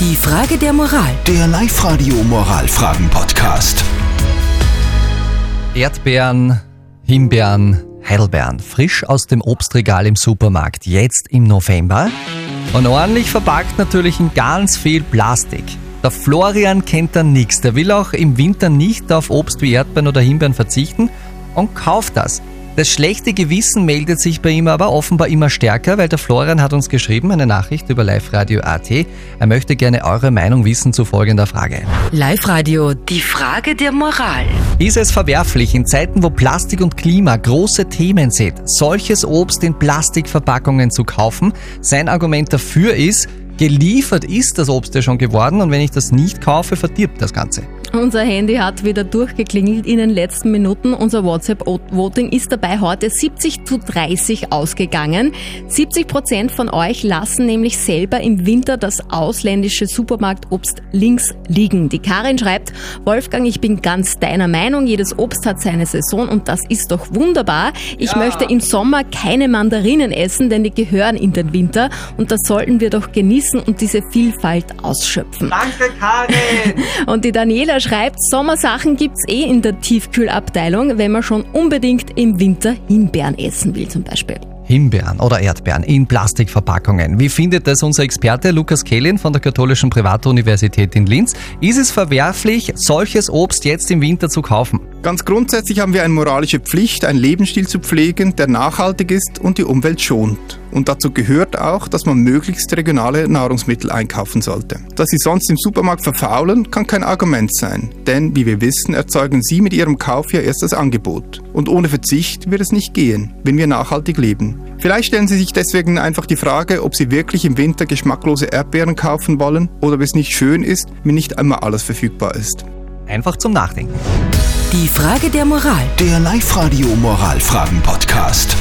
Die Frage der Moral. Der Live-Radio Moralfragen-Podcast. Erdbeeren, Himbeeren, Heidelbeeren, frisch aus dem Obstregal im Supermarkt, jetzt im November. Und ordentlich verpackt natürlich in ganz viel Plastik. Der Florian kennt da nichts, der will auch im Winter nicht auf Obst wie Erdbeeren oder Himbeeren verzichten und kauft das. Das schlechte Gewissen meldet sich bei ihm aber offenbar immer stärker, weil der Florian hat uns geschrieben, eine Nachricht über Live-Radio.at. Er möchte gerne eure Meinung wissen zu folgender Frage. Live-Radio, die Frage der Moral. Ist es verwerflich, in Zeiten, wo Plastik und Klima große Themen sind, solches Obst in Plastikverpackungen zu kaufen? Sein Argument dafür ist, geliefert ist das Obst ja schon geworden und wenn ich das nicht kaufe, verdirbt das Ganze. Unser Handy hat wieder durchgeklingelt in den letzten Minuten. Unser WhatsApp-Voting ist dabei heute 70 zu 30 ausgegangen. 70 Prozent von euch lassen nämlich selber im Winter das ausländische Supermarktobst links liegen. Die Karin schreibt, Wolfgang, ich bin ganz deiner Meinung. Jedes Obst hat seine Saison und das ist doch wunderbar. Ich ja. möchte im Sommer keine Mandarinen essen, denn die gehören in den Winter und das sollten wir doch genießen und diese Vielfalt ausschöpfen. Danke, Karin! Und die Daniela schreibt, Sommersachen gibt's eh in der Tiefkühlabteilung, wenn man schon unbedingt im Winter Himbeeren essen will zum Beispiel. Himbeeren oder Erdbeeren in Plastikverpackungen. Wie findet das unser Experte Lukas Kehlin von der Katholischen Privatuniversität in Linz? Ist es verwerflich, solches Obst jetzt im Winter zu kaufen? Ganz grundsätzlich haben wir eine moralische Pflicht, einen Lebensstil zu pflegen, der nachhaltig ist und die Umwelt schont. Und dazu gehört auch, dass man möglichst regionale Nahrungsmittel einkaufen sollte. Dass sie sonst im Supermarkt verfaulen, kann kein Argument sein. Denn, wie wir wissen, erzeugen sie mit ihrem Kauf ja erst das Angebot. Und ohne Verzicht wird es nicht gehen, wenn wir nachhaltig leben. Vielleicht stellen Sie sich deswegen einfach die Frage, ob Sie wirklich im Winter geschmacklose Erdbeeren kaufen wollen oder ob es nicht schön ist, wenn nicht einmal alles verfügbar ist. Einfach zum Nachdenken. Die Frage der Moral. Der Live-Radio Moralfragen-Podcast.